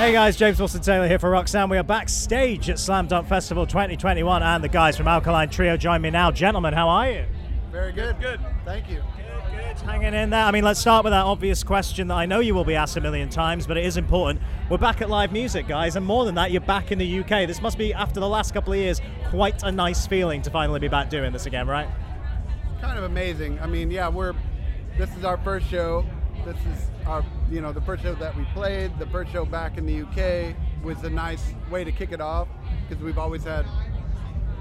Hey guys, James Wilson Taylor here for Rock Sound. We are backstage at Slam Dunk Festival 2021, and the guys from Alkaline Trio join me now. Gentlemen, how are you? Very good. Good. Thank you. Good, good. hanging in there. I mean, let's start with that obvious question that I know you will be asked a million times, but it is important. We're back at live music, guys, and more than that, you're back in the UK. This must be, after the last couple of years, quite a nice feeling to finally be back doing this again, right? Kind of amazing. I mean, yeah, we're. This is our first show. This is our, you know, the first show that we played. The first show back in the UK was a nice way to kick it off because we've always had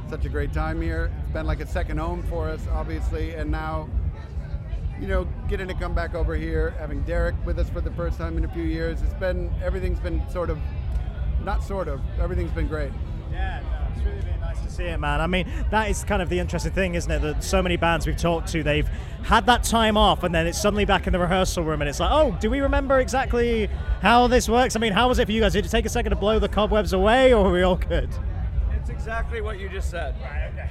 such a great time here. It's been like a second home for us, obviously, and now, you know, getting to come back over here, having Derek with us for the first time in a few years. It's been everything's been sort of, not sort of, everything's been great. Yeah, it's really, really nice to see it, man. I mean, that is kind of the interesting thing, isn't it? That so many bands we've talked to, they've had that time off, and then it's suddenly back in the rehearsal room, and it's like, oh, do we remember exactly how this works? I mean, how was it for you guys? Did it take a second to blow the cobwebs away, or were we all good? It's exactly what you just said. Right?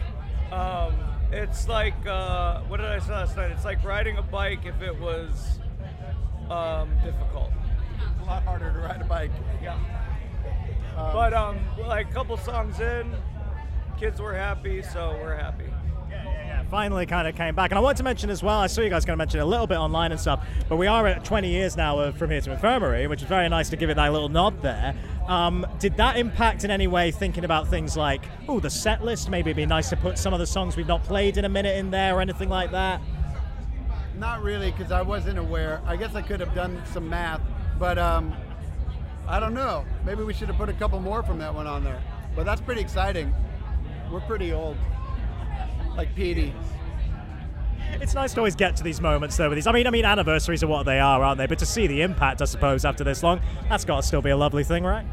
Um, it's like uh, what did I say last night? It's like riding a bike if it was um, difficult. It's a lot harder to ride a bike. Yeah. But um, like a couple songs in, kids were happy, so we're happy. Yeah, yeah. Finally kind of came back. And I want to mention as well, I saw you guys going to mention a little bit online and stuff, but we are at 20 years now of From Here to Infirmary, which is very nice to give it that little nod there. Um, did that impact in any way thinking about things like, oh, the set list? Maybe it'd be nice to put some of the songs we've not played in a minute in there or anything like that? Not really, because I wasn't aware. I guess I could have done some math, but um, I don't know. Maybe we should have put a couple more from that one on there. But that's pretty exciting. We're pretty old, like Petey. It's nice to always get to these moments though with these. I mean, I mean, anniversaries are what they are, aren't they? But to see the impact, I suppose, after this long, that's got to still be a lovely thing, right?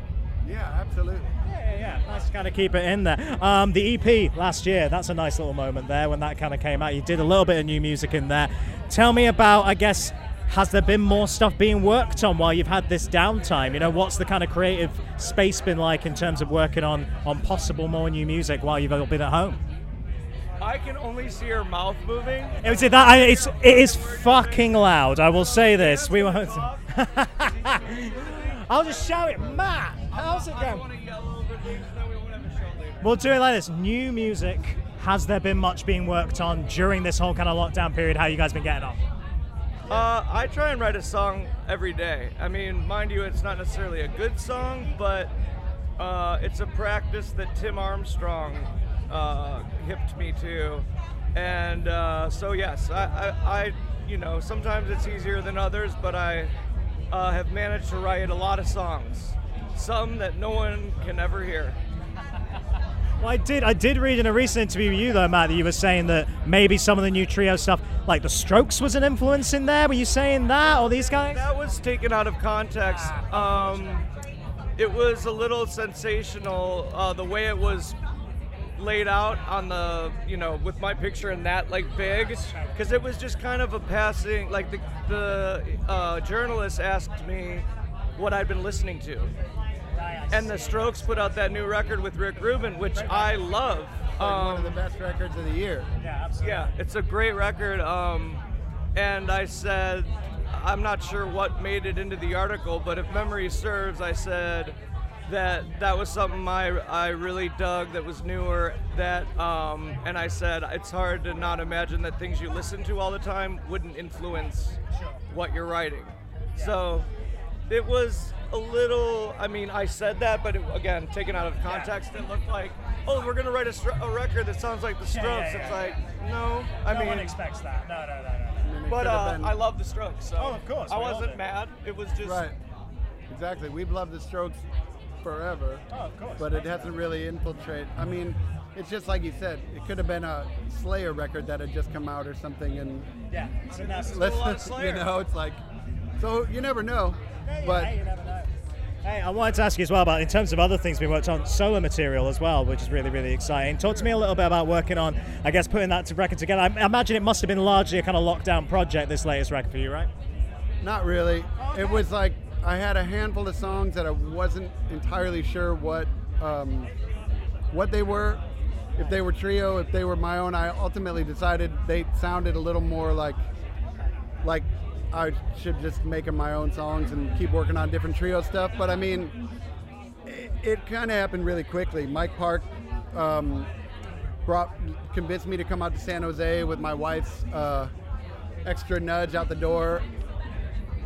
Yeah, absolutely. Yeah, yeah, nice to kind of keep it in there. Um, the EP last year, that's a nice little moment there when that kind of came out. You did a little bit of new music in there. Tell me about, I guess, has there been more stuff being worked on while you've had this downtime? You know, what's the kind of creative space been like in terms of working on on possible more new music while you've all been at home? I can only see her mouth moving. Oh, it was that. I, it's it is fucking loud. I will say this. We won't. I'll just shout it, Matt. How's it going? want to yell over things, then we won't have a show later. We'll do it like this. New music. Has there been much being worked on during this whole kind of lockdown period? How you guys been getting on? Uh, I try and write a song every day. I mean, mind you, it's not necessarily a good song, but uh, it's a practice that Tim Armstrong uh, hipped me to. And uh, so, yes, I, I, I, you know, sometimes it's easier than others, but I uh, have managed to write a lot of songs, some that no one can ever hear. Well, I did. I did read in a recent interview with you, though, Matt, that you were saying that maybe some of the new trio stuff, like the Strokes, was an influence in there. Were you saying that, or these guys? That was taken out of context. Um, it was a little sensational uh, the way it was laid out on the, you know, with my picture and that like big, because it was just kind of a passing. Like the the uh, journalist asked me what I'd been listening to, and the Strokes put out that new record with Rick Rubin, which I love. Like one of the Um, best records of the year. yeah, it's a great record. Um, and I said, I'm not sure what made it into the article, but if memory serves, I said that that was something I, I really dug that was newer. That um, and I said it's hard to not imagine that things you listen to all the time wouldn't influence what you're writing. So it was a little. I mean, I said that, but it, again, taken out of context, it looked like, oh, we're gonna write a, str- a record that sounds like the Strokes. yeah, It's yeah. like, no. I mean, one expects that. No, no, no, no. I but uh, I love the Strokes. So Oh, of course, I wasn't do. mad. It was just Right. Exactly. We've loved the Strokes forever. Oh, of course. But it hasn't really infiltrated. I mean, it's just like you said. It could have been a Slayer record that had just come out or something, and Yeah. So that's, Still a lot of let's you know, it's like. So you never know. But Hey, you never know. Hey, I wanted to ask you as well about in terms of other things we worked on, solo material as well, which is really, really exciting. Talk to me a little bit about working on, I guess, putting that to record together. I imagine it must have been largely a kind of lockdown project, this latest record for you, right? Not really. It was like I had a handful of songs that I wasn't entirely sure what um, what they were, if they were trio, if they were my own. I ultimately decided they sounded a little more like like I should just make my own songs and keep working on different trio stuff. But I mean, it, it kind of happened really quickly. Mike Park um, brought convinced me to come out to San Jose with my wife's uh, extra nudge out the door.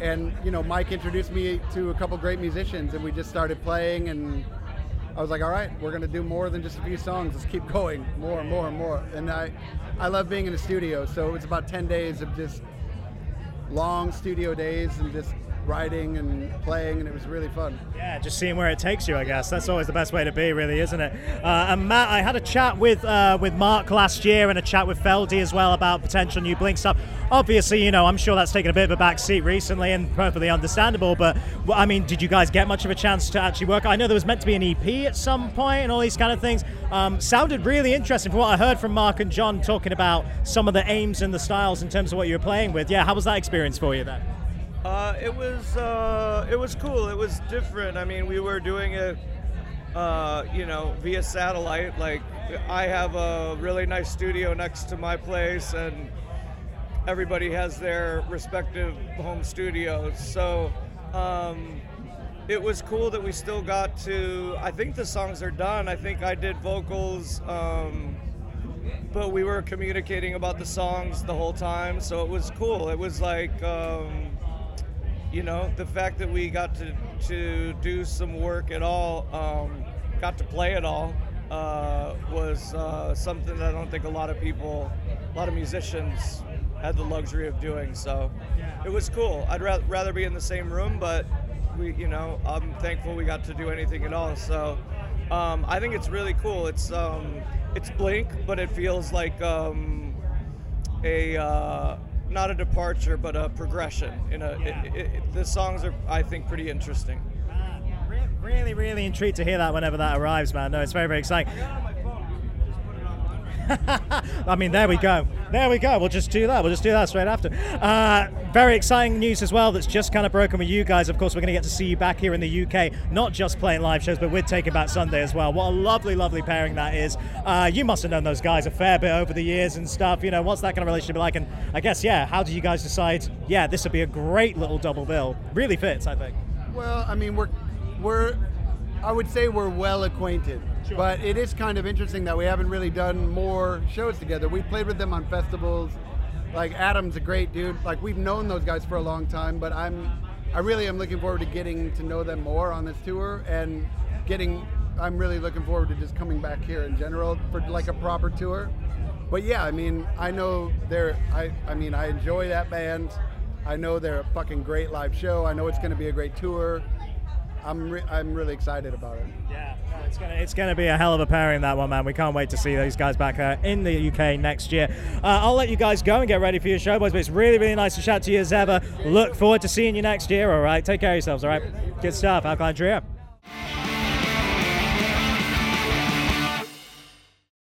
And you know, Mike introduced me to a couple great musicians, and we just started playing. And I was like, "All right, we're gonna do more than just a few songs. Let's keep going, more and more and more." And I, I love being in the studio. So it was about ten days of just long studio days and just writing and playing, and it was really fun. Yeah, just seeing where it takes you, I guess. That's always the best way to be, really, isn't it? Uh, and Matt, I had a chat with uh, with Mark last year and a chat with Feldy as well about potential new Blink stuff. Obviously, you know, I'm sure that's taken a bit of a back seat recently and perfectly understandable, but I mean, did you guys get much of a chance to actually work? I know there was meant to be an EP at some point and all these kind of things. Um, sounded really interesting from what I heard from Mark and John talking about some of the aims and the styles in terms of what you were playing with. Yeah, how was that experience for you then? Uh, it was uh, it was cool. It was different. I mean, we were doing it, uh, you know, via satellite. Like, I have a really nice studio next to my place, and everybody has their respective home studios. So. Um, it was cool that we still got to. I think the songs are done. I think I did vocals, um, but we were communicating about the songs the whole time, so it was cool. It was like um, you know, the fact that we got to, to do some work at all, um, got to play at all, uh, was uh, something that I don't think a lot of people, a lot of musicians had the luxury of doing. So it was cool. I'd ra- rather be in the same room, but we, you know, I'm thankful we got to do anything at all. So um, I think it's really cool. It's um, it's Blink, but it feels like um, a uh, not a departure, but a progression. In a, Yeah. it, it, the songs are, I think, pretty interesting. Really, really intrigued to hear that whenever that arrives, man. No, it's very, very exciting. I mean, there we go. There we go. We'll just do that. We'll just do that straight after. Uh, very exciting news as well that's just kind of broken with you guys. Of course, we're going to get to see you back here in the UK, not just playing live shows, but with Taking Back Sunday as well. What a lovely, lovely pairing that is. Uh, you must have known those guys a fair bit over the years and stuff. You know, what's that kind of relationship like? And I guess, yeah, how did you guys decide, yeah, this would be a great little double bill? Really fits, I think. Well, I mean, we're we're I would say we're well acquainted, but it is kind of interesting that we haven't really done more shows together. We played with them on festivals. Like Adam's a great dude. Like we've known those guys for a long time, but I'm I really am looking forward to getting to know them more on this tour and getting I'm really looking forward to just coming back here in general for like a proper tour. But yeah, I mean, I know they're I I mean, I enjoy that band. I know they're a fucking great live show. I know it's going to be a great tour. I'm re- I'm really excited about it. Yeah, it's gonna it's gonna be a hell of a pairing that one, man. We can't wait to see those guys back uh, in the UK next year. Uh, I'll let you guys go and get ready for your show, boys. But it's really really nice to chat to you as ever. Look forward to seeing you next year. All right, take care of yourselves. All right, good stuff. Alkaline Trio.